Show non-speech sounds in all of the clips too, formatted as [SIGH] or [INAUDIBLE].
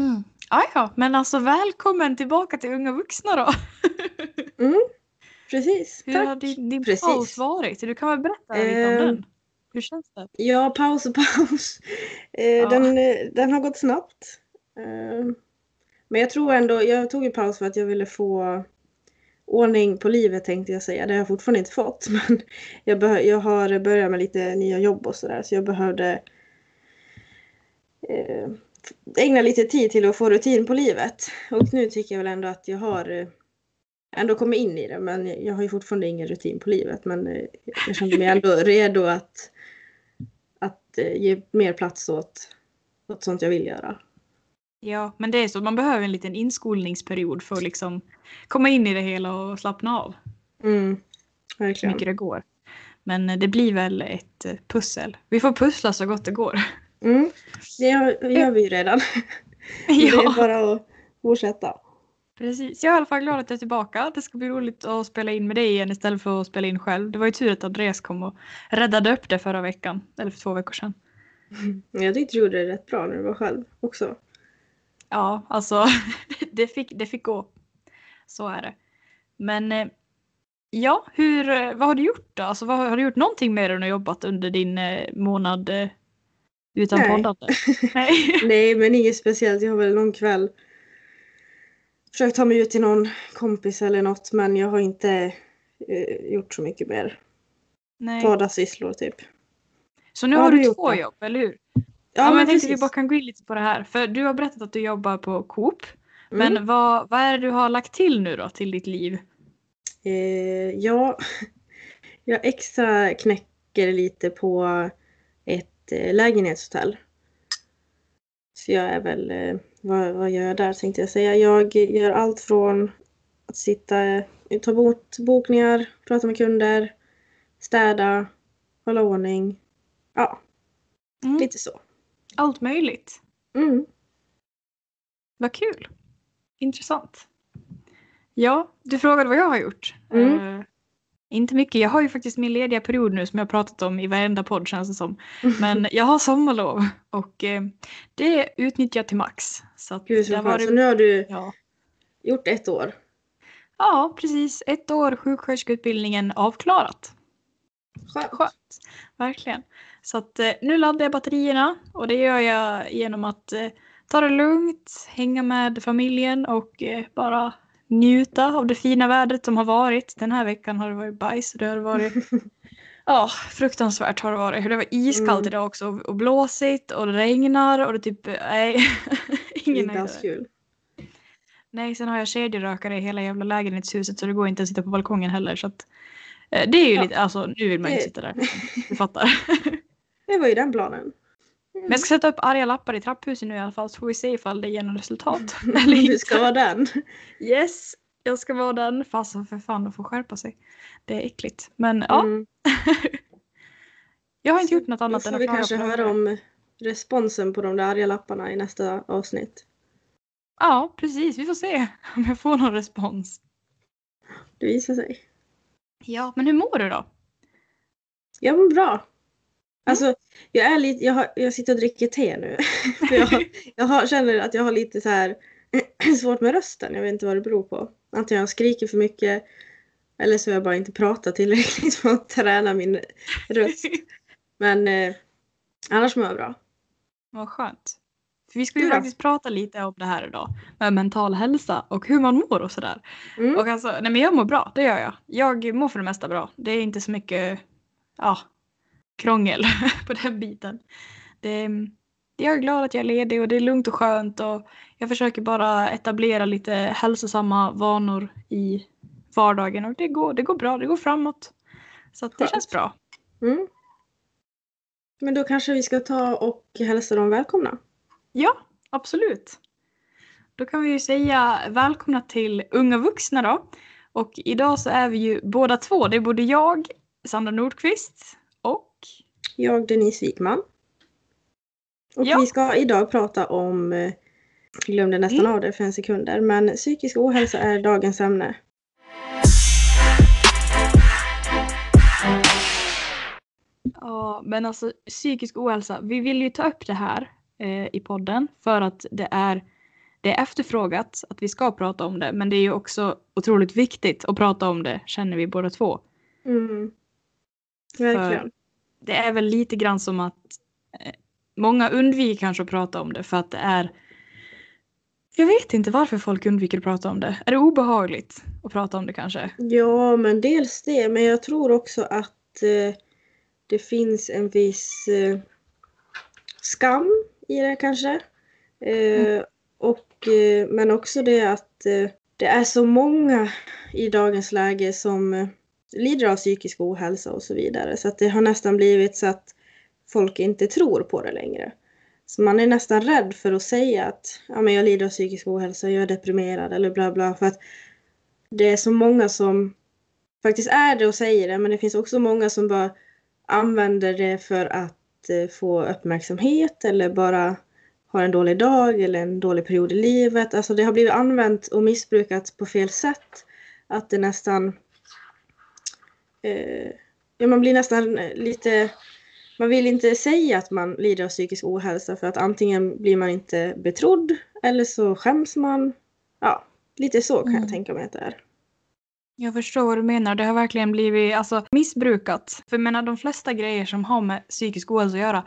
Mm. Ah, ja, men alltså välkommen tillbaka till Unga vuxna då. [LAUGHS] Mm, precis. Hur Tack. har din, din Precis. paus varit? Du kan väl berätta lite om Ehm, den? Hur känns det? Ja, paus och paus. Eh, Ja. den, eh, den har gått snabbt. Eh, men jag tror ändå, jag tog en paus för att jag ville få ordning på livet tänkte jag säga. Det har jag fortfarande inte fått. [LAUGHS] Men jag, jag har börjat med lite nya jobb och sådär. Så jag behövde eh, ägna lite tid till att få rutin på livet. Och nu tycker jag väl ändå att jag har eh, ändå kommit in i det. Men jag har ju fortfarande ingen rutin på livet. Men eh, jag kände mig ändå [LAUGHS] redo att, att eh, ge mer plats åt, åt sånt jag vill göra. Ja, men det är så. Man behöver en liten inskolningsperiod för att liksom komma in i det hela och slappna av. Mm, Så verkligen. mycket det går. Men det blir väl ett pussel. Vi får pussla så gott det går. [LAUGHS] Mm, det gör, gör vi ju redan. [LAUGHS] Det är ja, bara att fortsätta. precis. Jag är i alla fall glad att jag är tillbaka. Det ska bli roligt att spela in med dig igen istället för att spela in själv. Det var ju tur att Andreas kom och räddade upp det förra veckan. Eller för två veckor sedan. Men Jag tyckte du gjorde det rätt bra när du var själv också. Ja, alltså [LAUGHS] det fick, det fick gå. Så är det. Men eh, ja, hur, eh, vad har du gjort då? Alltså, vad, har du gjort någonting mer än att jobbat under din eh, månad eh, utan Nej. poddande? [LAUGHS] Nej. Nej, men inget speciellt. Jag har väl någon kväll försökt ta mig ut till någon kompis eller något. Men jag har inte eh, gjort så mycket mer. Nej. Vardagssysslor typ. Så nu har har du du två då? jobb, eller hur? Ja, Ja, men men jag tänkte vi precis. bara kan gå in lite på det här. För du har berättat att du jobbar på Coop. Mm. Men vad, vad är det du har lagt till nu då till ditt liv? Eh, ja, [LAUGHS] jag extra knäcker lite på ett eh, lägenhetshotell. Så jag är väl, eh, vad, vad gör jag där tänkte jag säga. Jag gör allt från att sitta, eh, ta emot bokningar, prata med kunder, städa, hålla ordning. Ja, Mm. lite så. Allt möjligt. Mm. Vad kul. Intressant. Ja, du frågade vad jag har gjort. Mm. Inte mycket. Jag har ju faktiskt min lediga period nu som jag pratat om i varenda podd känns det som. [LAUGHS] Men jag har sommarlov och eh, det utnyttjar jag till max. Så, att Gud så det varit- Så nu har du ja. gjort ett år. ja, precis. Ett år sjuksköterskeutbildningen avklarat. Skönt. Skönt. Verkligen. Så att eh, nu laddar jag batterierna och det gör jag genom att eh, ta det lugnt, hänga med familjen och eh, bara njuta av det fina vädret som har varit. Den här veckan har det varit bajs det har varit [LAUGHS] Ja, fruktansvärt har det varit. Det var iskallt Mm. idag också och blåsigt och det regnar och det typ, nej. [LAUGHS] Ingen Inte alls kul. Nej, sen har jag kedjerökare i hela jävla lägenhetshuset så det går inte att sitta på balkongen heller. Så att, eh, det är ju Ja. lite, alltså nu vill man ju inte sitta där. Du fattar. [LAUGHS] Det var ju den planen. Men jag ska sätta upp arga lappar i trapphuset nu i alla fall så får vi se ifall det ger något resultat. [LAUGHS] [LAUGHS] Eller Du ska vara den. Yes, jag ska vara den. Fasen för fan, de får skärpa sig. Det är äckligt. Men ja, Mm. [LAUGHS] jag har inte Så gjort något annat Då än får att vi klaga kanske på det. höra om responsen på de där arga lapparna i nästa avsnitt. Ja, precis. Vi får se om jag får någon respons. Det visar sig. Ja, men hur mår du då? Jag mår bra. Alltså, jag, är lite, jag, har, jag sitter och dricker te nu. [LAUGHS] För jag, [LAUGHS] jag har, känner att jag har lite så här [CLEARS THROAT] svårt med rösten. Jag vet inte vad det beror på. Antingen jag skriker för mycket eller så har jag bara inte pratat tillräckligt för att träna min röst. Men eh, annars mår jag bra. Vad skönt. För vi ska ju faktiskt prata lite om det här idag. Med mental hälsa och hur man mår och sådär. Mm. Och alltså, nej men jag mår bra, det gör jag. Jag mår för det mesta bra. Det är inte så mycket, ja, krångel [LAUGHS] på den biten. Det, jag är glad att jag är ledig och det är lugnt och skönt och jag försöker bara etablera lite hälsosamma vanor i vardagen och det går, det går bra, det går framåt. Så att det Skönt. känns bra. Mm. Men då kanske vi ska ta och hälsa dem välkomna. Ja, absolut. Då kan vi ju säga välkomna till Unga vuxna då. Och idag så är vi ju båda två. Det är både jag, Sandra Nordqvist Jag Denise Wikman. Och Ja. vi ska idag prata om, eh, jag glömde nästan Mm. av det för en sekunder, men psykisk ohälsa är dagens ämne. Ja, men alltså psykisk ohälsa. Vi vill ju ta upp det här eh, i podden för att det är det är efterfrågat att vi ska prata om det, men det är ju också otroligt viktigt att prata om det, känner vi båda två. Mm. Verkligen. För det är väl lite grann som att eh, många undviker kanske att prata om det för att det är jag vet inte varför folk undviker att prata om det. Är det obehagligt att prata om det kanske? Ja, men dels det. Men jag tror också att eh, det finns en viss eh, skam i det kanske. Eh, mm. och, eh, men också det att eh, det är så många i dagens läge som lider av psykisk ohälsa och så vidare. Så att det har nästan blivit så att folk inte tror på det längre. Så man är nästan rädd för att säga att ja, men jag lider av psykisk ohälsa, jag är deprimerad eller bla bla. För att det är så många som faktiskt är det och säger det, men det finns också många som bara använder det för att eh, få uppmärksamhet eller bara har en dålig dag eller en dålig period i livet. Alltså det har blivit använt och missbrukat på fel sätt. Att det nästan... Eh, ja, man blir nästan lite man vill inte säga att man lider av psykisk ohälsa för att antingen blir man inte betrodd eller så skäms man. Ja, lite så kan mm. jag tänka mig att det är. Jag förstår vad du menar. Det har verkligen blivit alltså, missbrukat. För jag menar, de flesta grejer som har med psykisk ohälsa att göra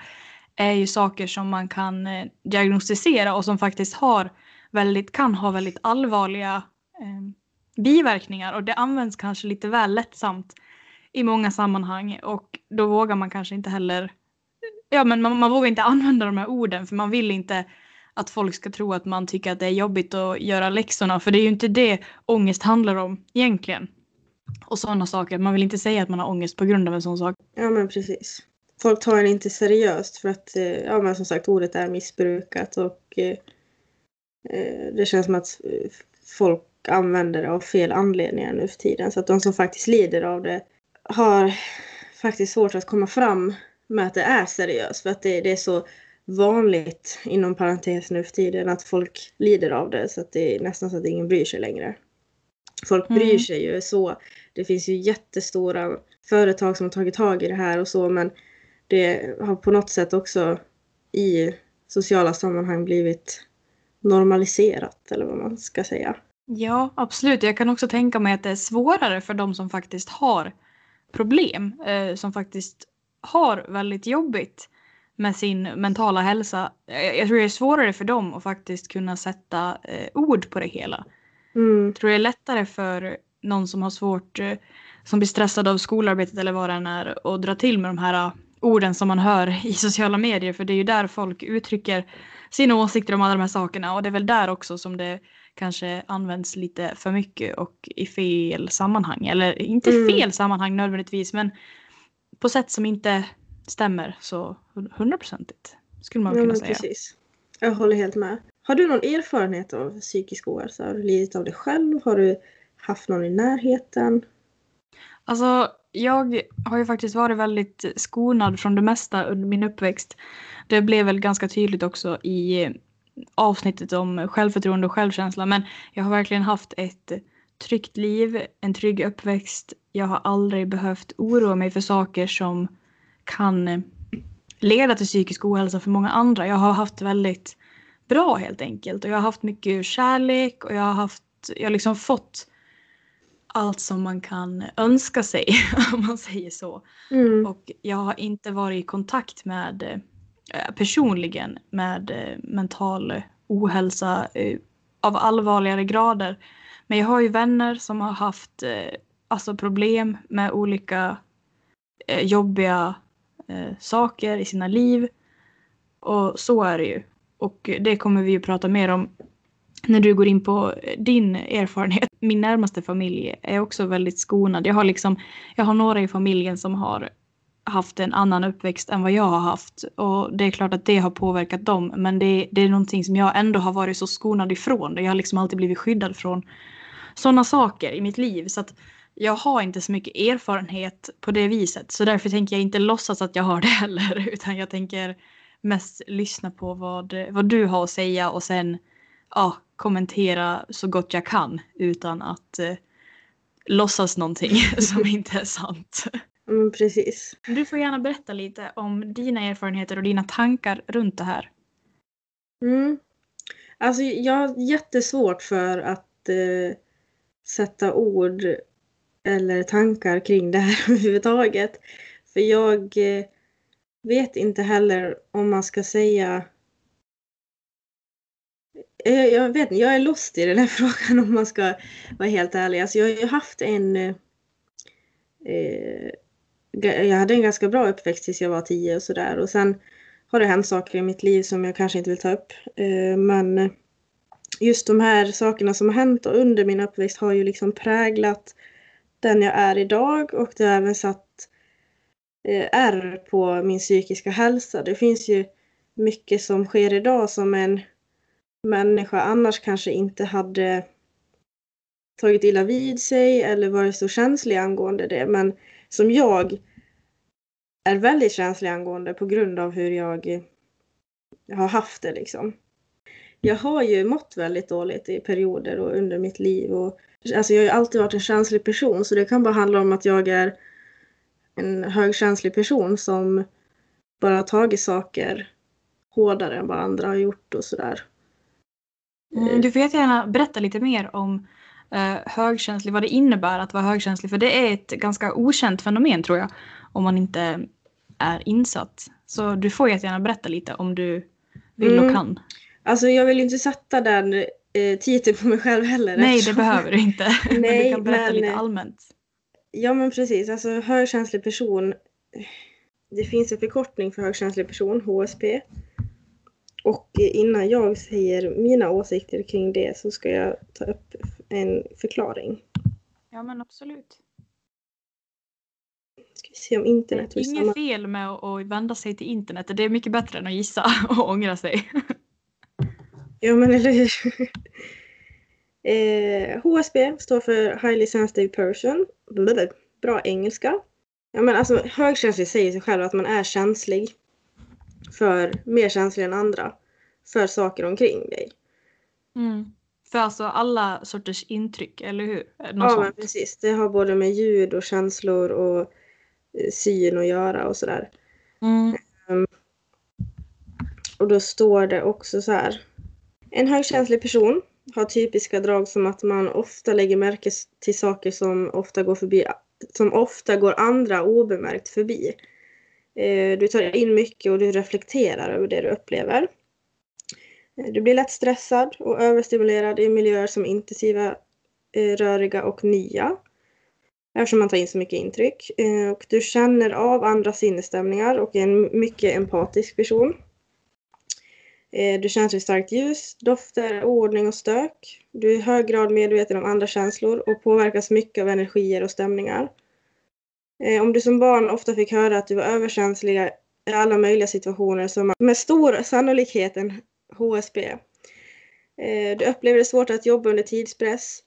är ju saker som man kan eh, diagnostisera och som faktiskt har väldigt, kan ha väldigt allvarliga eh, biverkningar. Och det används kanske lite väl lättsamt i många sammanhang och då vågar man kanske inte heller Ja men man, man vågar inte [LAUGHS] använda de här orden för man vill inte att folk ska tro att man tycker att det är jobbigt att göra läxorna för det är ju inte det ångest handlar om egentligen. Och sådana saker. Man vill inte säga att man har ångest på grund av en sån sak. Ja men precis. Folk tar en inte seriöst för att eh, ja men som sagt ordet är missbrukat och eh, eh det känns som att eh, folk använder det av fel anledningar nu för tiden. Så att de som faktiskt lider av det har faktiskt svårt att komma fram med att det är seriöst. För att det, det är så vanligt inom parentes nu för tiden att folk lider av det. Så att det är nästan så att ingen bryr sig längre. Folk bryr mm. sig ju så. Det finns ju jättestora företag som har tagit tag i det här och så men det har på något sätt också i sociala sammanhang blivit normaliserat eller vad man ska säga. Ja, absolut. Jag kan också tänka mig att det är svårare för de som faktiskt har problem eh, som faktiskt har väldigt jobbigt med sin mentala hälsa. Jag tror det är svårare för dem att faktiskt kunna sätta eh, ord på det hela. Mm. Jag tror det är lättare för någon som har svårt, eh, som blir stressad av skolarbetet eller vad det än är, att dra till med de här uh, orden som man hör [LAUGHS] i sociala medier. För det är ju där folk uttrycker sina åsikter om alla de här sakerna och det är väl där också som det kanske används lite för mycket och i fel sammanhang. Eller inte mm. fel sammanhang nödvändigtvis men på sätt som inte stämmer så hundraprocentigt skulle man ja, kunna säga. Precis. Jag håller helt med. Har du någon erfarenhet av psykisk ohälsa? Har du lidit av det själv? Har du haft någon i närheten? Alltså, jag har ju faktiskt varit väldigt skonad från det mesta under min uppväxt. Det blev väl ganska tydligt också i avsnittet om självförtroende och självkänsla. Men jag har verkligen haft ett tryggt liv, en trygg uppväxt. Jag har aldrig behövt oroa mig för saker som kan leda till psykisk ohälsa för många andra. Jag har haft väldigt bra helt enkelt och jag har haft mycket kärlek och jag har haft, jag har liksom fått allt som man kan önska sig [LAUGHS] om man säger så. Mm. Och jag har inte varit i kontakt med Eh, personligen med eh, mental ohälsa eh, av allvarligare grader. Men jag har ju vänner som har haft alltså problem med olika jobbiga saker i sina liv. Och så är det ju. Och det kommer vi ju prata mer om när du går in på din erfarenhet. Min närmaste familj är också väldigt skonad. Jag har liksom, jag har några i familjen som har haft en annan uppväxt än vad jag har haft. Och det är klart att det har påverkat dem. Men det, det är någonting som jag ändå har varit så skonad ifrån. Jag har liksom alltid blivit skyddad från sådana saker i mitt liv. Så att jag har inte så mycket erfarenhet på det viset. Så därför tänker jag inte låtsas att jag har det [LAUGHS] heller. Utan jag tänker mest lyssna på vad, vad du har att säga och sen ja, kommentera så gott jag kan utan att eh, låtsas någonting [LAUGHS] som inte är sant. Mm, precis. Du får gärna berätta lite om dina erfarenheter och dina tankar runt det här. Mm. Alltså jag har jättesvårt för att eh, sätta ord eller tankar kring det här [LAUGHS] överhuvudtaget. För jag eh, vet inte heller om man ska säga jag, jag vet inte, jag är lost i den här [LAUGHS] frågan om man ska vara helt ärlig. Alltså jag har ju haft en... Eh, jag hade en ganska bra uppväxt tills jag var tio och sådär. Och sen har det hänt saker i mitt liv som jag kanske inte vill ta upp. Eh, men just de här sakerna som har hänt under min uppväxt har ju liksom präglat den jag är idag och det har även satt eh, ärr på min psykiska hälsa. Det finns ju mycket som sker idag som en människa annars kanske inte hade tagit illa vid sig eller varit så känslig angående det. Men som jag är väldigt känslig angående på grund av hur jag har haft det liksom. Jag har ju mått väldigt dåligt i perioder och under mitt liv. Och, alltså jag har ju alltid varit en känslig person så det kan bara handla om att jag är en högkänslig person som bara har tagit saker hårdare än vad andra har gjort och sådär. Mm, du får jättegärna berätta lite mer om uh, högkänslig, vad det innebär att vara högkänslig. För det är ett ganska okänt fenomen tror jag, om man inte är insatt. Så du får jättegärna berätta lite om du vill och mm. kan. Alltså jag vill ju inte sätta den eh, titeln på mig själv heller. Nej, det behöver du inte. Nej, [LAUGHS] men du kan berätta men, lite allmänt. Ja, men precis. Alltså högkänslig person. Det finns en förkortning för högkänslig person, HSP. Och innan jag säger mina åsikter kring det så ska jag ta upp en förklaring. Ja, men absolut. Ska vi se om internet vill Inget fel med att vända sig till internet. Det är mycket bättre än att gissa [LAUGHS] och ångra sig. Ja, men eller hur? [LAUGHS] eh, HSB står för Highly Sensitive Person. Bra engelska. Ja, men alltså, högkänslig säger sig själv att man är känslig. För mer känslig än andra. För saker omkring dig. Mm. För alltså alla sorters intryck, eller hur? Något ja, men precis. Det har både med ljud och känslor och eh, syn att göra och sådär. Mm. Um, och då står det också så här. En högkänslig person har typiska drag som att man ofta lägger märke till saker som ofta går, förbi, som ofta går andra obemärkt förbi. Eh, du tar in mycket och du reflekterar över det du upplever. Du blir lätt stressad och överstimulerad i miljöer som är intensiva, eh, röriga och nya. Eftersom man tar in så mycket intryck. Eh, och du känner av andra sinnesstämningar och är en mycket empatisk person. Eh, du känner vid starkt ljus, dofter, ordning och stök. Du är i hög grad medveten om andra känslor och påverkas mycket av energier och stämningar. Om du som barn ofta fick höra att du var överkänslig i alla möjliga situationer som med stor sannolikhet en HSB. Eh, du upplever det svårt att jobba under tidspress.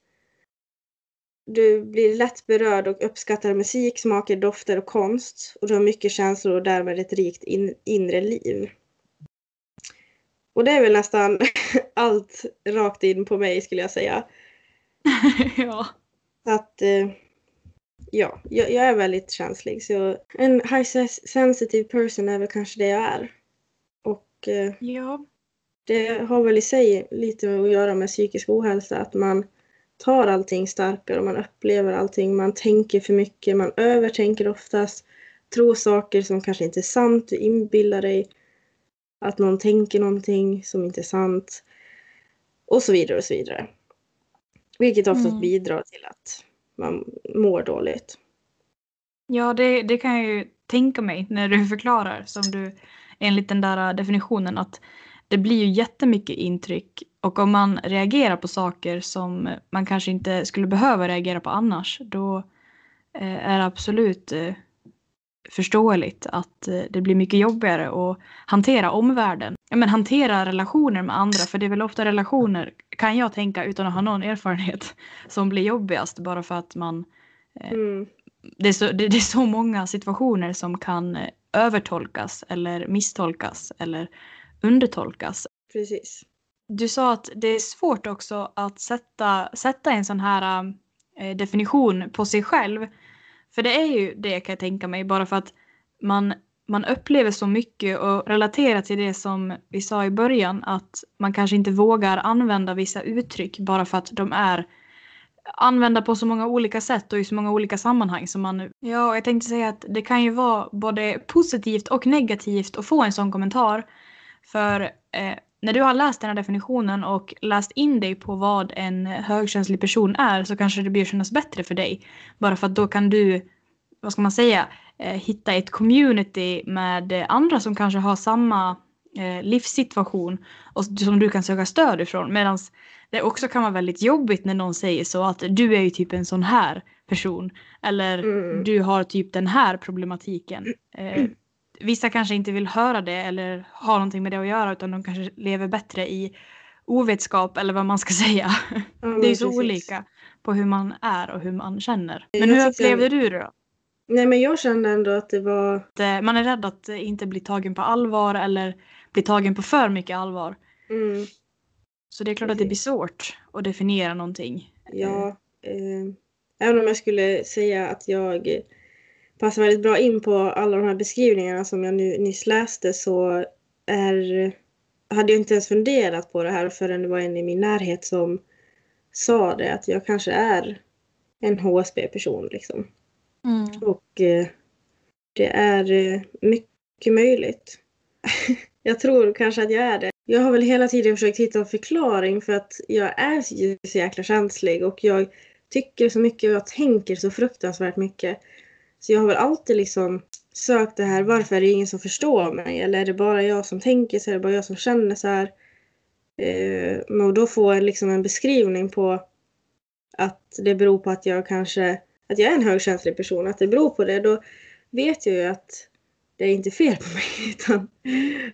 Du blir lätt berörd och uppskattar musik, smaker, dofter och konst. Och du har mycket känslor och därmed ett rikt in inre liv. Och det är väl nästan [LAUGHS] allt rakt in på mig skulle jag säga. [LAUGHS] ja. Att eh, ja, jag, jag, är väldigt känslig. Så en high sensitive person är väl kanske det jag är. Och eh, ja. Det har väl i sig lite att göra med psykisk ohälsa. Att man tar allting starkare och man upplever allting. Man tänker för mycket, man övertänker oftast. Tror saker som kanske inte är sant, du inbillar dig att någon tänker någonting som inte är sant. Och så vidare och så vidare. Vilket oftast mm. bidrar till att man mår dåligt. Ja, det, det kan jag ju tänka mig när du förklarar som du enligt den där definitionen att det blir ju jättemycket intryck och om man reagerar på saker som man kanske inte skulle behöva reagera på annars då eh, är det absolut eh, förståeligt att eh, det blir mycket jobbigare att hantera omvärlden. Ja, men hantera relationer med andra, för det är väl ofta relationer, kan jag tänka utan att ha någon erfarenhet, [LAUGHS] som blir jobbigast bara för att man... Mm. det, är så, det, det, är så många situationer som kan övertolkas eller misstolkas eller undertolkas. Precis. Du sa att det är svårt också att sätta, sätta en sån här äh, definition på sig själv. För det är ju det kan jag tänka mig, bara för att man man upplever så mycket och relaterar till det som vi sa i början att man kanske inte vågar använda vissa uttryck bara för att de är använda på så många olika sätt och i så många olika sammanhang. Som man, ja, jag tänkte säga att det kan ju vara både positivt och negativt att få en sån kommentar. För eh, när du har läst den här definitionen och läst in dig på vad en högkänslig person är så kanske det blir kännas bättre för dig. Bara för att då kan du, vad ska man säga, eh, hitta ett community med andra som kanske har samma eh, livssituation och som du kan söka stöd ifrån. Medan det också kan vara väldigt jobbigt när någon säger så att du är ju typ en sån här person. Eller Mm. du har typ den här problematiken. Eh, vissa kanske inte vill höra det eller ha någonting med det att göra utan de kanske lever bättre i ovetskap eller vad man ska [LAUGHS] säga. Ja, Det är ju så precis. olika på hur man är och hur man känner. Jag Men hur tycker- upplevde du det då? Nej men jag kände ändå att det var... Eh, Man är rädd att eh, inte bli tagen på allvar eller bli tagen på för mycket allvar. Mm, Så det är klart att det blir svårt att definiera någonting. ja, eh, även om jag skulle säga att jag eh, passar väldigt bra in på alla de här beskrivningarna som jag nu nyss läste så är, hade jag inte ens funderat på det här förrän det var en i min närhet som sa det att jag kanske är en HSB-person liksom. Mm. Och eh, det är eh, mycket möjligt. [LAUGHS] jag tror kanske att jag är det. Jag har väl hela tiden försökt hitta en förklaring för att jag är så så jäkla känslig och jag tycker så mycket och jag tänker så fruktansvärt mycket. Så jag har väl alltid liksom sökt det här, varför är det ingen som förstår mig? Eller är det bara jag som tänker så? Är det bara jag som känner så här? Eh, men då få en, liksom en beskrivning på att det beror på att jag kanske att jag är en högkänslig person, att det beror på det, då vet jag ju att det är inte fel på mig. [LAUGHS] Utan,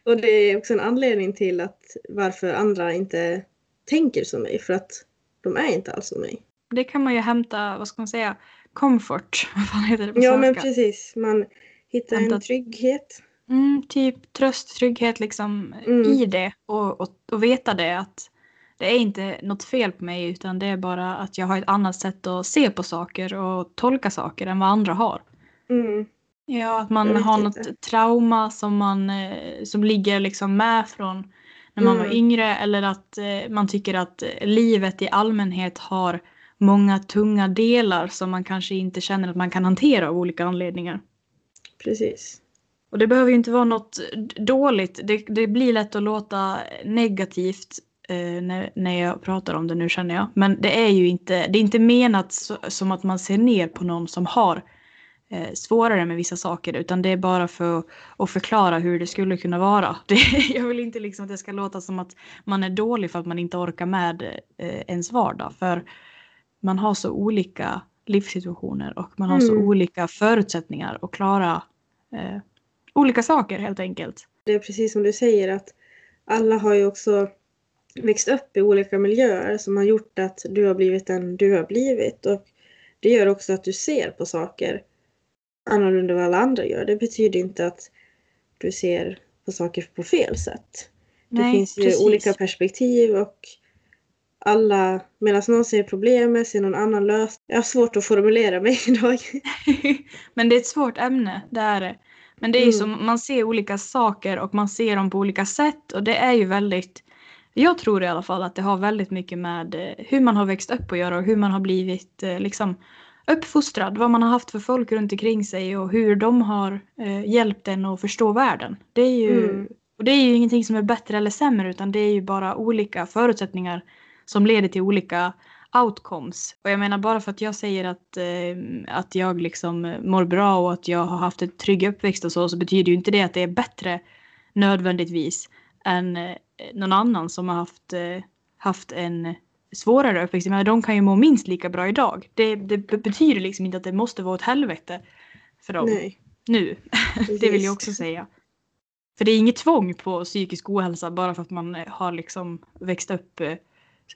och det är också en anledning till att varför andra inte tänker som mig, för att de är inte alls som mig. Det kan man ju hämta, vad ska man säga, comfort. [LAUGHS] Vad fan heter det på Ja men svenska? precis, man hittar en Hämta- trygghet. Mm, typ tröst, trygghet liksom Mm. i det och, och, och veta det att det är inte något fel på mig utan det är bara att jag har ett annat sätt att se på saker och tolka saker än vad andra har. Mm. Ja, att man har inte. något trauma som, man, eh, som ligger liksom med från när man var Mm. yngre eller att eh, man tycker att livet i allmänhet har många tunga delar som man kanske inte känner att man kan hantera av olika anledningar. Precis. Och det behöver ju inte vara något dåligt. Det, det blir lätt att låta negativt eh, när, när jag pratar om det nu känner jag. Men det är ju inte, det är inte menat så, som att man ser ner på någon som har eh, svårare med vissa saker. Utan det är bara för att förklara hur det skulle kunna vara. [LAUGHS] Det, jag vill inte liksom att det ska låta som att man är dålig för att man inte orkar med eh, ens vardag. För man har så olika livssituationer och man har så Mm. olika förutsättningar att klara eh, olika saker helt enkelt. Det är precis som du säger att alla har ju också växt upp i olika miljöer som har gjort att du har blivit den du har blivit. Och det gör också att du ser på saker annorlunda än vad alla andra gör. Det betyder inte att du ser på saker på fel sätt. Det Nej, finns ju precis. olika perspektiv och alla, medan någon ser problemet ser någon annan lösning. Jag har svårt att formulera mig [LAUGHS] idag. [LAUGHS] Men det är ett svårt ämne, det är det. Men det är ju Mm. som, man ser olika saker och man ser dem på olika sätt och det är ju väldigt jag tror i alla fall att det har väldigt mycket med eh, hur man har växt upp att göra och hur man har blivit eh, liksom uppfostrad. Vad man har haft för folk runt omkring sig och hur de har eh, hjälpt en att förstå världen. Det är ju, Mm. och det är ju ingenting som är bättre eller sämre utan det är ju bara olika förutsättningar som leder till olika outcomes. Och jag menar bara för att jag säger att, eh, att jag liksom eh, mår bra och att jag har haft ett trygg uppväxt och så, så betyder ju inte det att det är bättre nödvändigtvis än eh, någon annan som har haft, eh, haft en svårare uppväxt. Menar, de kan ju må minst lika bra idag. Det, det be- betyder liksom inte att det måste vara ett helvete för dem Nej, nu. [LAUGHS] det vill jag också säga. För det är inget tvång på psykisk ohälsa bara för att man eh, har liksom växt upp eh,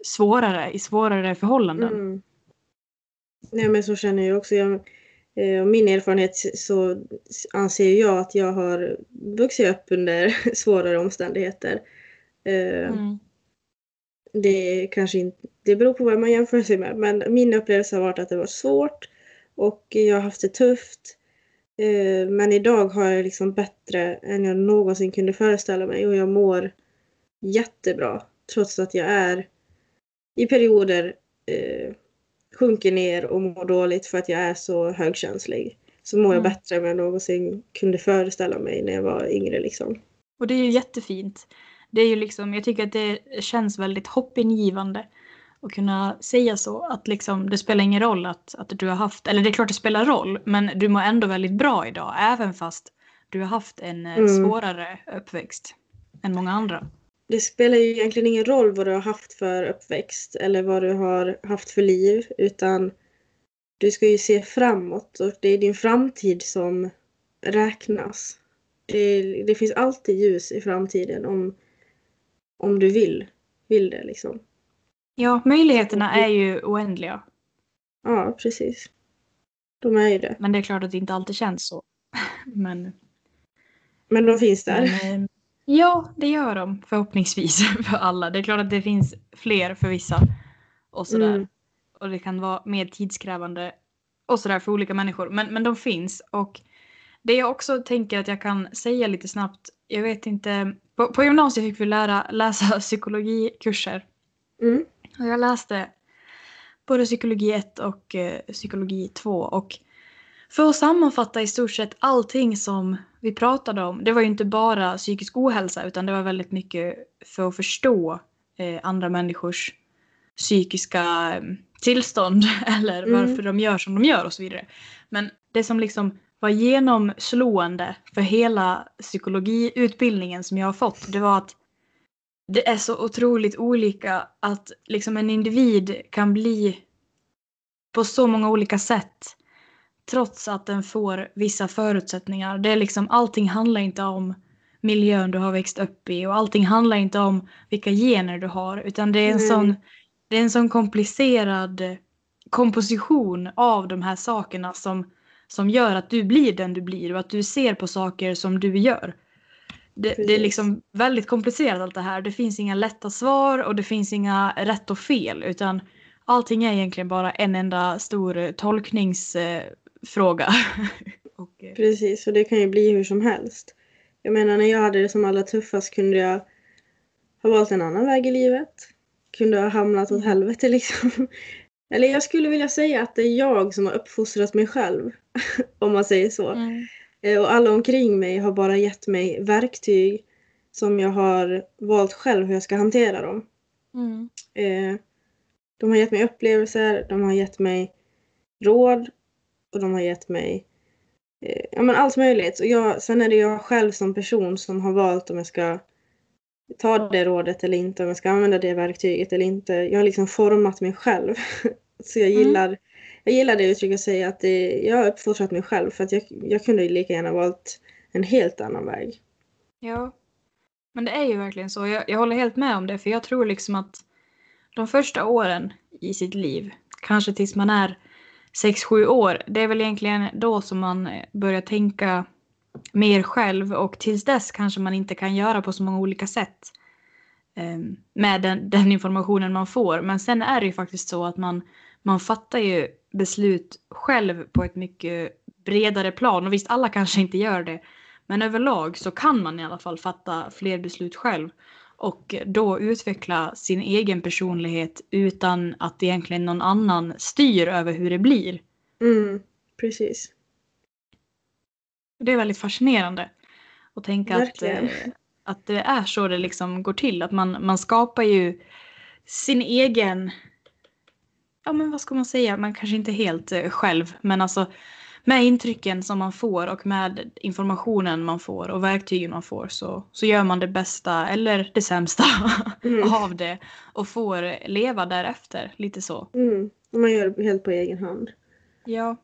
svårare i svårare förhållanden. Mm. Nej men så känner jag också. Jag, eh, min erfarenhet så anser jag att jag har vuxit upp under [LAUGHS] svårare omständigheter. Eh, Mm. Det kanske inte, det beror på vad man jämför sig med. Men min upplevelse har varit att det var svårt och jag har haft det tufft. Eh, men idag har jag liksom bättre än jag någonsin kunde föreställa mig och jag mår jättebra. Trots att jag är i perioder eh, sjunker ner och mår dåligt för att jag är så högkänslig. Så mår jag Mm. bättre än jag någonsin kunde föreställa mig när jag var yngre liksom. Och det är ju jättefint. Det är ju liksom, jag tycker att det känns väldigt hoppingivande att kunna säga så. Att liksom, det spelar ingen roll att, att du har haft, eller det är klart det spelar roll, men du mår ändå väldigt bra idag. Även fast du har haft en eh, Mm. svårare uppväxt än många andra. Det spelar ju egentligen ingen roll vad du har haft för uppväxt eller vad du har haft för liv utan du ska ju se framåt och det är din framtid som räknas. Det, det finns alltid ljus i framtiden om, om du vill, vill det liksom. Ja, möjligheterna är ju oändliga. Ja, precis. De är ju det. Men det är klart att det inte alltid känns så. [LAUGHS] Men, Men de finns där. men eh, ja, det gör de förhoppningsvis [LAUGHS] för alla. Det är klart att det finns fler för vissa. Och sådär. Mm. Och det kan vara mer tidskrävande och sådär för olika människor. Men, men de finns. Och det jag också tänker att jag kan säga lite snabbt. Jag vet inte. På, på gymnasiet fick vi lära, läsa [LAUGHS] psykologikurser. Mm. Och jag läste både psykologi 1 och eh, psykologi 2. Och för att sammanfatta i stort sett allting som vi pratade om. Det var ju inte bara psykisk ohälsa utan det var väldigt mycket för att förstå eh, andra människors psykiska eh, tillstånd [LAUGHS] eller Mm. varför de gör som de gör och så vidare. Men det som liksom var genomslående för hela psykologiutbildningen som jag har fått det var att det är så otroligt olika att liksom en individ kan bli på så många olika sätt trots att den får vissa förutsättningar. Det är liksom, allting handlar inte om miljön du har växt upp i och allting handlar inte om vilka gener du har utan det är en, Nej. sån, det är en sån komplicerad komposition av de här sakerna som, som gör att du blir den du blir och att du ser på saker som du gör. Det, det är liksom väldigt komplicerat allt det här. Det finns inga lätta svar och det finns inga rätt och fel utan allting är egentligen bara en enda stor tolkningsfråga. [LAUGHS] och, eh, Precis, och det kan ju bli hur som helst. Jag menar, när jag hade det som allra tuffast kunde jag ha valt en annan väg i livet. Kunde ha hamnat åt helvete [LAUGHS] liksom. Eller jag skulle vilja säga att det är jag som har uppfostrat mig själv. [LAUGHS] om man säger så. mm. Eh, Och alla omkring mig har bara gett mig verktyg som jag har valt själv hur jag ska hantera dem. Mm. Eh, De har gett mig upplevelser, de har gett mig råd och de har gett mig eh, ja, men allt möjligt. Och jag, sen är det jag själv som person som har valt om jag ska ta det rådet eller inte, om jag ska använda det verktyget eller inte. Jag har liksom format mig själv. [LAUGHS] Så jag Mm. gillar, jag gillar det uttrycket att säga att det, jag har uppfostrat mig själv för att jag, jag kunde ju lika gärna valt en helt annan väg. Ja. Men det är ju verkligen så. Jag, jag håller helt med om det för jag tror liksom att de första åren i sitt liv, kanske tills man är 6-7 år, det är väl egentligen då som man börjar tänka mer själv och tills dess kanske man inte kan göra på så många olika sätt eh, med den, den informationen man får. Men sen är det ju faktiskt så att man, man fattar ju beslut själv på ett mycket bredare plan. Och visst, alla kanske inte gör det. Men överlag så kan man i alla fall fatta fler beslut själv. Och då utveckla sin egen personlighet utan att egentligen någon annan styr över hur det blir. Mm, precis. Det är väldigt fascinerande att tänka att, Verkligen. eh, att det är så det liksom går till. Att man, man skapar ju sin egen, ja men vad ska man säga, man kanske inte helt eh, själv, men alltså med intrycken som man får och med informationen man får och verktygen man får så, så gör man det bästa eller det sämsta [LAUGHS] Mm. av det och får leva därefter, lite så. Mm. Man gör det helt på egen hand. Ja.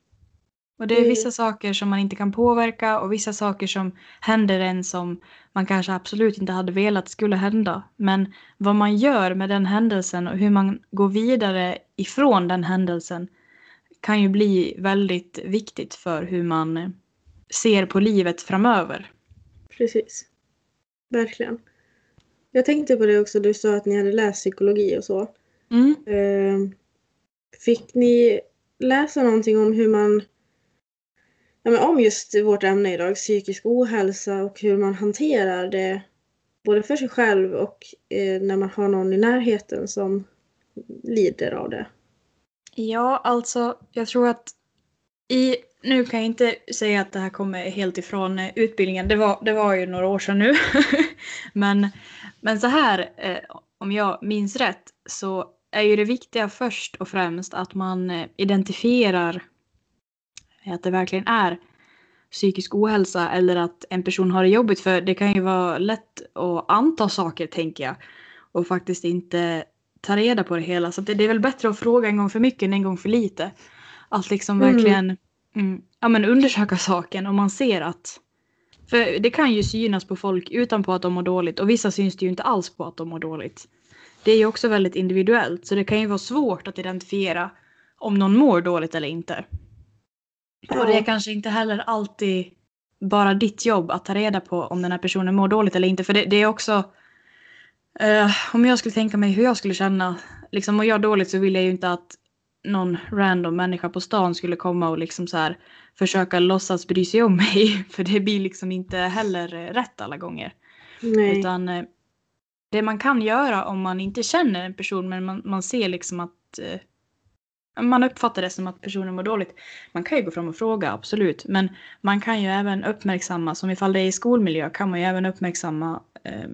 Och det är Det- vissa saker som man inte kan påverka och vissa saker som händer en som man kanske absolut inte hade velat skulle hända. Men vad man gör med den händelsen och hur man går vidare ifrån den händelsen kan ju bli väldigt viktigt för hur man ser på livet framöver. Precis. Verkligen. Jag tänkte på det också, du sa att ni hade läst psykologi och så. Mm. Eh, Fick ni läsa någonting om hur man ja, men om just vårt ämne idag, psykisk ohälsa och hur man hanterar det både för sig själv och eh, när man har någon i närheten som lider av det. Ja, alltså jag tror att i, nu kan jag inte säga att det här kommer helt ifrån eh, utbildningen, det var, det var ju några år sedan nu. [LAUGHS] men, men så här, eh, om jag minns rätt, så är ju det viktiga först och främst att man eh, identifierar att det verkligen är psykisk ohälsa eller att en person har det jobbigt. För det kan ju vara lätt att anta saker tänker jag. Och faktiskt inte ta reda på det hela. Så det, det, är väl bättre att fråga en gång för mycket än en gång för lite. Att liksom mm. verkligen mm, ja, men undersöka saken om man ser att för det kan ju synas på folk utan på att de mår dåligt och vissa syns det ju inte alls på att de mår dåligt. Det är ju också väldigt individuellt så det kan ju vara svårt att identifiera om någon mår dåligt eller inte. Och det är kanske inte heller alltid bara ditt jobb att ta reda på om den här personen mår dåligt eller inte. För det, det är också... Uh, om jag skulle tänka mig hur jag skulle känna. Liksom mår jag dåligt så vill jag ju inte att någon random människa på stan skulle komma och liksom så här försöka låtsas bry sig om mig. [LAUGHS] För det blir liksom inte heller rätt alla gånger. Nej. Utan uh, det man kan göra om man inte känner en person men man, man ser liksom att man uppfattar det som att personen mår dåligt. Man kan ju gå fram och fråga, absolut. Men man kan ju även uppmärksamma, som ifall det är i skolmiljö, kan man ju även uppmärksamma eh,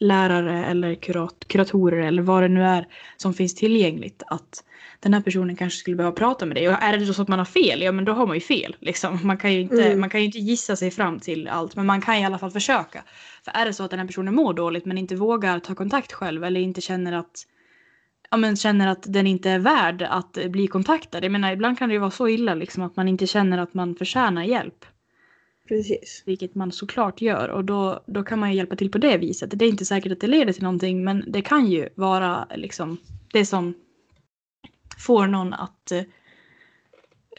lärare eller kurat kuratorer eller vad det nu är som finns tillgängligt. Att den här personen kanske skulle behöva prata med dig. Och är det då så att man har fel, ja men då har man ju fel. Liksom. Man, kan ju inte, mm. man kan ju inte gissa sig fram till allt, men man kan i alla fall försöka. För är det så att den här personen mår dåligt men inte vågar ta kontakt själv eller inte känner att ja, men känner att den inte är värd att bli kontaktad. Jag menar, ibland kan det ju vara så illa liksom, att man inte känner att man förtjänar hjälp. Precis. Vilket man såklart gör och då, då kan man ju hjälpa till på det viset. Det är inte säkert att det leder till någonting men det kan ju vara liksom det som får någon att eh,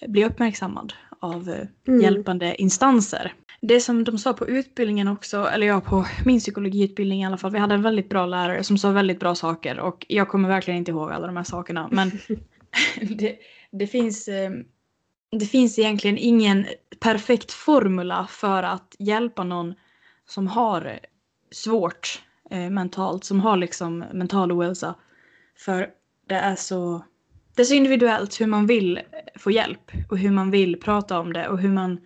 bli uppmärksammad av eh, mm. hjälpande instanser det som de sa på utbildningen också, eller ja på min psykologiutbildning i alla fall, vi hade en väldigt bra lärare som sa väldigt bra saker och jag kommer verkligen inte ihåg alla de här sakerna men [LAUGHS] [LAUGHS] det, det, finns, eh, det finns egentligen ingen perfekt formula för att hjälpa någon som har svårt eh, mentalt, som har liksom mental ohälsa. För det är så det är så individuellt hur man vill få hjälp och hur man vill prata om det och hur man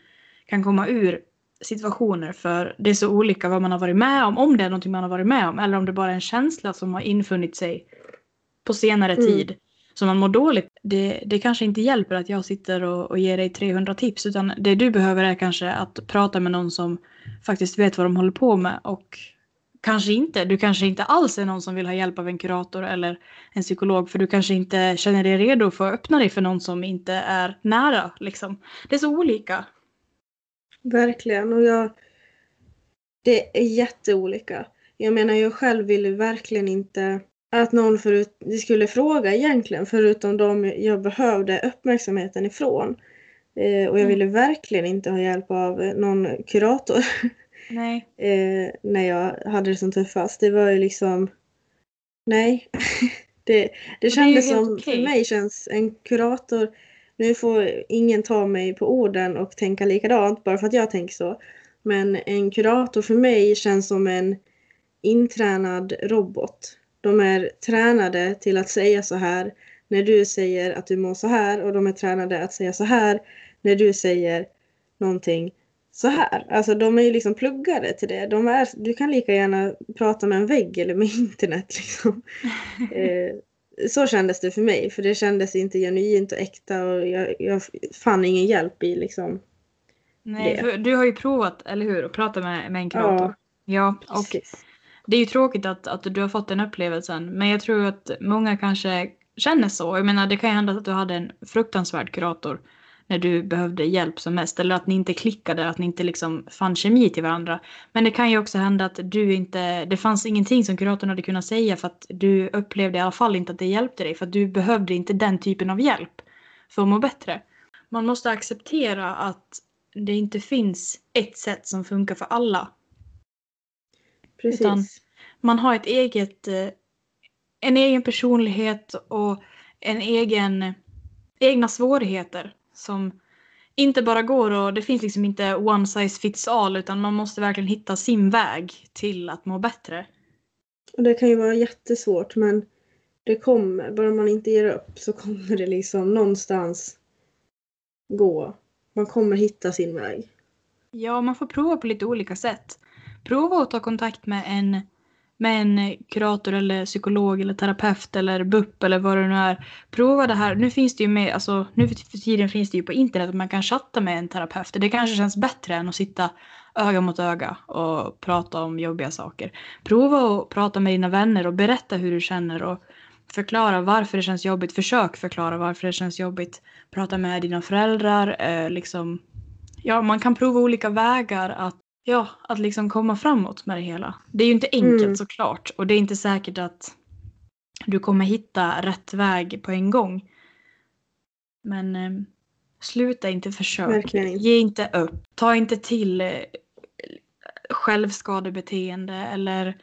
kan komma ur situationer för det är så olika vad man har varit med om, om det är någonting man har varit med om eller om det bara är en känsla som har infunnit sig på senare mm. tid som man mår dåligt. Det, det kanske inte hjälper att jag sitter och, och ger dig 300 tips utan det du behöver är kanske att prata med någon som faktiskt vet vad de håller på med och kanske inte. Du kanske inte alls är någon som vill ha hjälp av en kurator eller en psykolog för du kanske inte känner dig redo för att öppna dig för någon som inte är nära. Liksom. Det är så olika. Verkligen. Och jag, det är jätteolika. Jag menar, jag själv vill verkligen inte att någon förut, de skulle fråga egentligen, förutom de jag behövde uppmärksamheten ifrån. Eh, och jag mm. ville verkligen inte ha hjälp av någon kurator. [LAUGHS] Nej. eh, när jag hade det som tuffast. Det var ju liksom, nej. [LAUGHS] det, det kändes som, okay. för mig känns en kurator nu får ingen ta mig på orden och tänka likadant bara för att jag tänker så. Men en kurator för mig känns som en intränad robot. De är tränade till att säga så här när du säger att du mår så här och de är tränade att säga så här när du säger någonting så här. Alltså de är ju liksom pluggade till det. De är, du kan lika gärna prata med en vägg eller med [LAUGHS] internet liksom. [LAUGHS] eh, så kändes det för mig. För det kändes inte genuint och äkta och jag, jag fann ingen hjälp i liksom Nej, för du har ju provat, eller hur, att prata med, med en kurator. Ja, ja och det är ju tråkigt att, att du har fått den upplevelsen. Men jag tror att många kanske känner så. Jag menar, det kan ju hända att du hade en fruktansvärd kurator när du behövde hjälp som mest. Eller att ni inte klickade, att ni inte liksom fann kemi till varandra. Men det kan ju också hända att du inte, det fanns ingenting som kuratorn hade kunnat säga för att du upplevde i alla fall inte att det hjälpte dig. För att du behövde inte den typen av hjälp för att må bättre. Man måste acceptera att det inte finns ett sätt som funkar för alla. Precis. Utan man har ett eget, eh, en egen personlighet och en egen, egna svårigheter som inte bara går och det finns liksom inte one size fits all utan man måste verkligen hitta sin väg till att må bättre. Och det kan ju vara jättesvårt men det kommer, bara man inte ger upp så kommer det liksom någonstans gå. Man kommer hitta sin väg. Ja, man får prova på lite olika sätt. Prova att ta kontakt med en, med en kurator eller psykolog eller terapeut eller BUP eller vad det nu är. Prova det här. Nu finns det ju med, alltså nu för tiden finns det ju på internet att man kan chatta med en terapeut. Det kanske känns bättre än att sitta öga mot öga och prata om jobbiga saker. Prova att prata med dina vänner och berätta hur du känner och förklara varför det känns jobbigt. Försök förklara varför det känns jobbigt. Prata med dina föräldrar. Eh, liksom. Ja, man kan prova olika vägar att, ja, att liksom komma framåt med det hela. Det är ju inte enkelt mm. såklart och det är inte säkert att du kommer hitta rätt väg på en gång. Men eh, sluta inte försöka. Ge inte upp. Ta inte till eh, självskadebeteende eller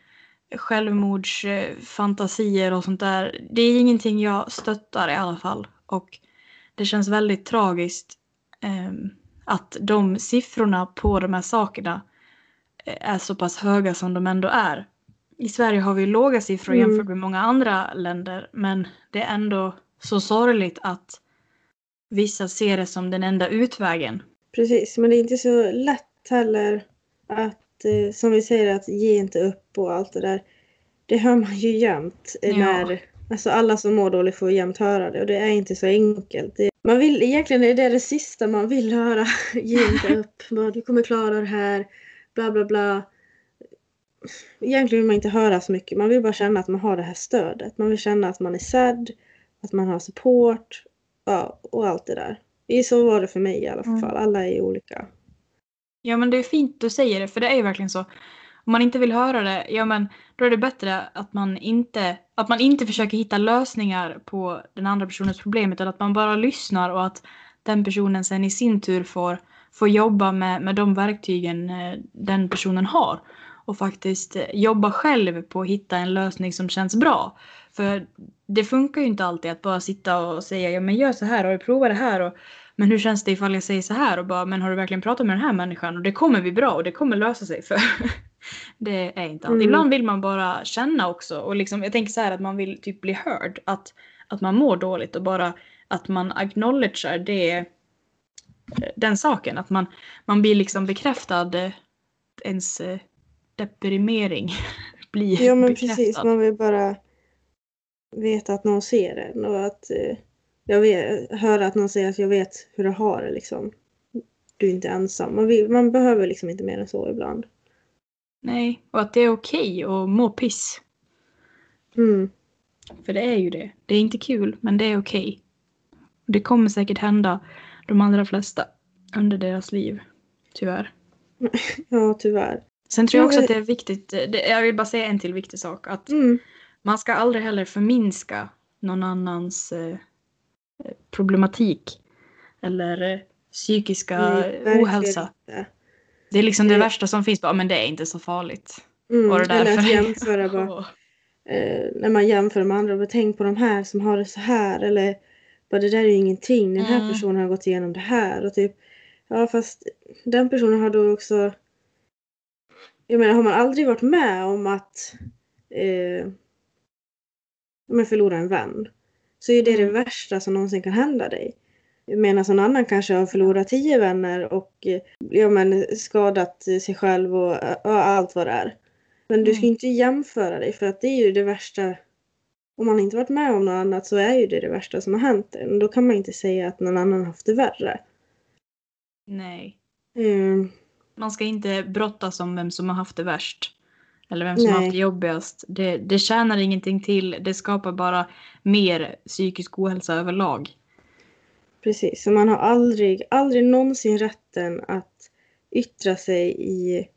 självmordsfantasier och sånt där. Det är ingenting jag stöttar i alla fall. Och det känns väldigt tragiskt eh, att de siffrorna på de här sakerna är så pass höga som de ändå är. I Sverige har vi låga siffror mm. jämfört med många andra länder men det är ändå så sorgligt att vissa ser det som den enda utvägen. Precis, men det är inte så lätt heller att eh, som vi säger att ge inte upp och allt det där. Det hör man ju jämt. Ja. När, alltså alla som mår dåligt får jämt höra det och det är inte så enkelt. Det, man vill, egentligen är det det sista man vill höra. [LAUGHS] ge inte [LAUGHS] upp. Du kommer klara det här. Bla bla bla. Egentligen vill man inte höra så mycket. Man vill bara känna att man har det här stödet. Man vill känna att man är sedd. Att man har support. Ja, och allt det där. Så var det för mig i alla mm. fall. Alla är olika. Ja men det är fint du säger det för det är ju verkligen så. Om man inte vill höra det, ja men då är det bättre att man inte, att man inte försöker hitta lösningar på den andra personens problem utan att man bara lyssnar och att den personen sen i sin tur får, får jobba med, med de verktygen eh, den personen har. Och faktiskt eh, jobba själv på att hitta en lösning som känns bra. För det funkar ju inte alltid att bara sitta och säga ja men gör så här och prova det här och men hur känns det ifall jag säger så här och bara, men har du verkligen pratat med den här människan och det kommer bli bra och det kommer lösa sig för [LAUGHS] det är inte allt. Mm. Ibland vill man bara känna också och liksom, jag tänker så här att man vill typ bli hörd, att, att man mår dåligt och bara att man acknowledgar det, den saken, att man, man blir liksom bekräftad, ens eh, deprimering [LAUGHS] blir Ja men bekräftad. precis, man vill bara veta att någon ser en och att eh, jag vet, höra att någon säger att jag vet hur du har det liksom. Du är inte ensam. Man, vill, man behöver liksom inte mer än så ibland. Nej, och att det är okej okay att må piss. Mm. För det är ju det. Det är inte kul, men det är okej. Okay. Det kommer säkert hända de allra flesta under deras liv. Tyvärr. [LAUGHS] ja, tyvärr. Sen tror jag också att det är viktigt, jag vill bara säga en till viktig sak, att mm. man ska aldrig heller förminska någon annans eh, problematik eller eh, psykiska Nej, ohälsa. Inte. Det är liksom det, det värsta som finns. Bara, men det är inte så farligt. Mm, det eller att jämföra bara, [LAUGHS] eh, när man jämför med andra. Tänk på de här som har det så här. Eller bara, det där är ju ingenting. Den här mm. personen har gått igenom det här. Och typ, ja fast den personen har då också jag menar har man aldrig varit med om att eh, man förlorar en vän så är det det mm. värsta som någonsin kan hända dig. Medan någon annan kanske har förlorat tio vänner och eh, ja, men, skadat sig själv och, och allt vad det är. Men du ska mm. inte jämföra dig för att det är ju det värsta. Om man inte varit med om något annat så är ju det det värsta som har hänt en. Då kan man inte säga att någon annan haft det värre. Nej. Mm. Man ska inte brottas om vem som har haft det värst. Eller vem som Nej. har haft det jobbigast. Det, det tjänar ingenting till. Det skapar bara mer psykisk ohälsa överlag. Precis, så man har aldrig, aldrig någonsin rätten att yttra sig i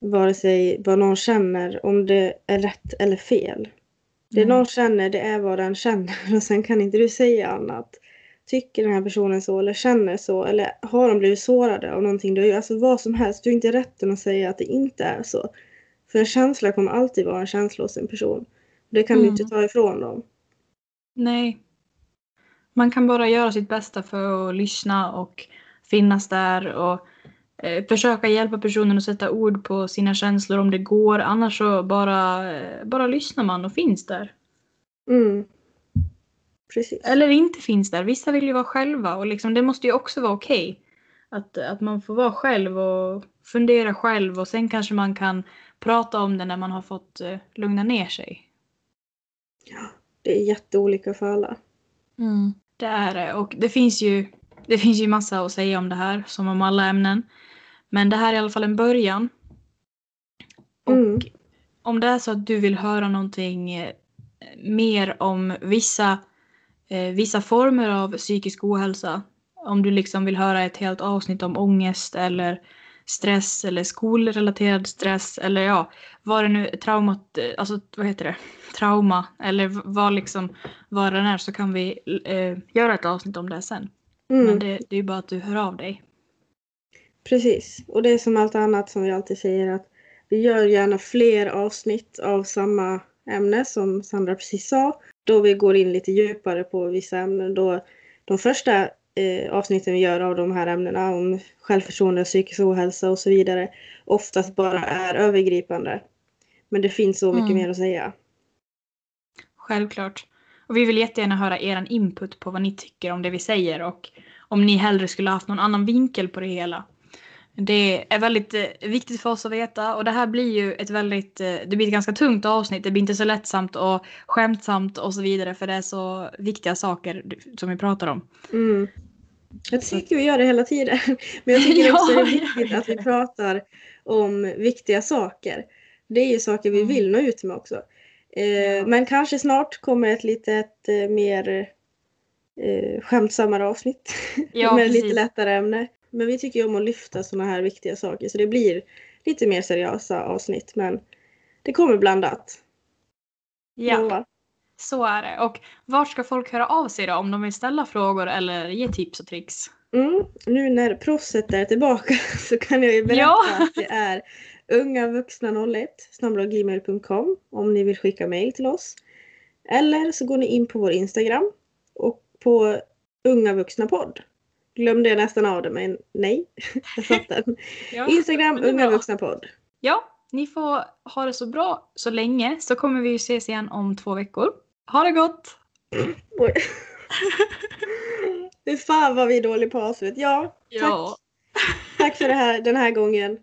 vare sig vad någon känner, om det är rätt eller fel. Det mm. någon känner, det är vad den känner [LAUGHS] och sen kan inte du säga annat. Tycker den här personen så eller känner så eller har de blivit sårade av någonting du har Alltså vad som helst, du har inte rätten att säga att det inte är så. För en känsla kommer alltid vara en känsla hos en person. Det kan mm. du inte ta ifrån dem. Nej. Man kan bara göra sitt bästa för att lyssna och finnas där och försöka hjälpa personen att sätta ord på sina känslor om det går. Annars så bara, eh, bara lyssnar man och finns där. Mm. Precis. Eller inte finns där. Vissa vill ju vara själva och liksom, det måste ju också vara okej. Att, att man får vara själv och fundera själv och sen kanske man kan prata om det när man har fått eh, lugna ner sig. Det är jätteolika för alla. Det är det. Och det finns ju det finns ju massa att säga om det här, som om alla ämnen. Men det här är i alla fall en början. Och Mm. om det är så att du vill höra någonting eh, mer om vissa, eh, vissa former av psykisk ohälsa. Om du liksom vill höra ett helt avsnitt om ångest eller stress eller skolrelaterad stress eller ja, vad det nu traumat, eh, alltså vad heter det, trauma eller vad liksom, vad den är så kan vi eh, göra ett avsnitt om det sen. Mm. Men det, det är ju bara att du hör av dig. Precis. Och det är som allt annat som vi alltid säger att vi gör gärna fler avsnitt av samma ämne som Sandra precis sa. Då vi går in lite djupare på vissa ämnen. Då de första eh, avsnitten vi gör av de här ämnena om självförtroende, psykisk ohälsa och så vidare oftast bara är övergripande. Men det finns så mycket Mm. mer att säga. Självklart. Och vi vill jättegärna höra er input på vad ni tycker om det vi säger och om ni hellre skulle haft någon annan vinkel på det hela. Det är väldigt eh, viktigt för oss att veta och det här blir ju ett väldigt, eh, det blir ett ganska tungt avsnitt. Det blir inte så lättsamt och skämtsamt och så vidare för det är så viktiga saker som vi pratar om. Mm. Jag tycker vi gör det hela tiden. [LAUGHS] Men jag tycker [LAUGHS] också Ja, det är viktigt att vi pratar om viktiga saker. Det är ju saker vi Mm. vill nå ut med också. Eh. Men kanske snart kommer ett litet mer eh, skämtsammare avsnitt. Ja, [LAUGHS] med lite precis. lättare ämne. Men vi tycker ju om att lyfta sådana här viktiga saker. Så det blir lite mer seriösa avsnitt. Men det kommer blandat. Ja, Lovar. så är det. Och vart ska folk höra av sig då om de vill ställa frågor eller ge tips och tricks? Mm, nu när proffset är tillbaka [LAUGHS] så kan jag ju berätta Ja. att det är ungavuxna01 gmail.com om ni vill skicka mail till oss. Eller så går ni in på vår Instagram och på Unga Vuxna Podd. Glömde jag nästan av det men nej, [LAUGHS] jag satt den. Ja. Instagram Unga. Vuxna Podd. Ja, ni får ha det så bra så länge så kommer vi ju ses igen om två veckor. Ha det gott! [SNIFFS] Oj. Fy fan vad vi är dåliga på avslut. Ja, tack, tack för det här, den här gången.